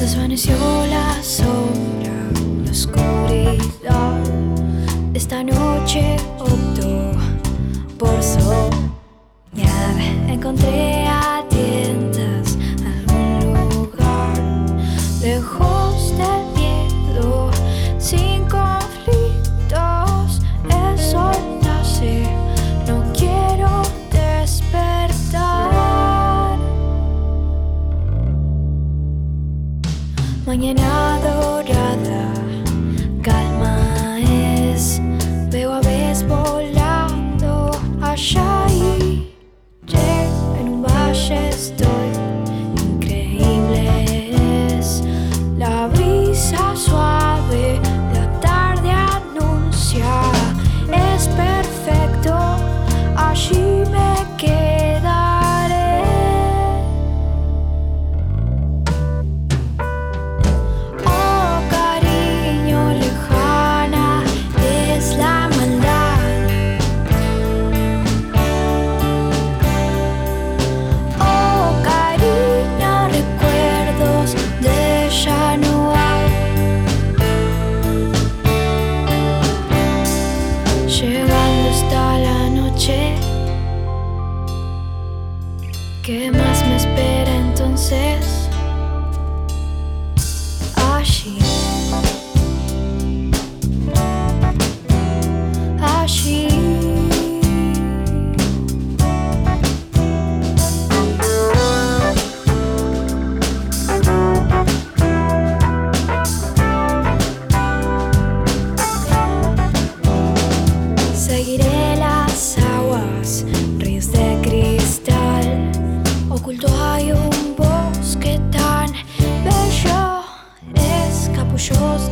Desvaneció la sombra, la oscuridad. Esta noche optó por soñar. Encontré story. que me shows